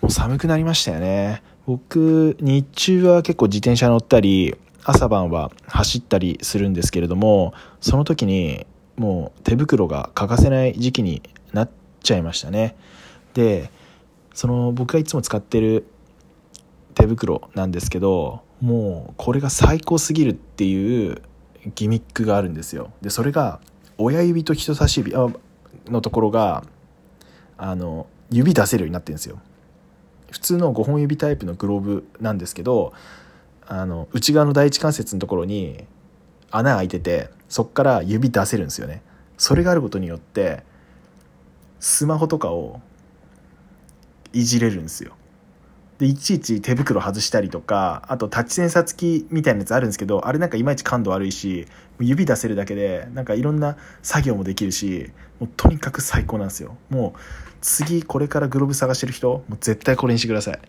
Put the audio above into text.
もう寒くなりましたよね。僕日中は結構自転車乗ったり朝晩は走ったりするんですけれどもその時にもう手袋が欠かせない時期になっちゃいましたね。でその僕がいつも使ってる手袋なんですけどもうこれが最高すぎるっていうギミックがあるんですよ。でそれが親指と人差し指のところがあの指出せるようになってるんですよ。普通の5本指タイプのグローブなんですけどあの内側の第一関節のところに穴開いててそこから指出せるんですよね。それがあることによってスマホとかをいじれるんですよ。でいちいち手袋外したりとかあとタッチセンサー付きみたいなやつあるんですけどあれなんかいまいち感度悪いし指出せるだけでなんかいろんな作業もできるしもうとにかく最高なんですよ。もう次これからグローブ探してる人もう絶対これにしてください。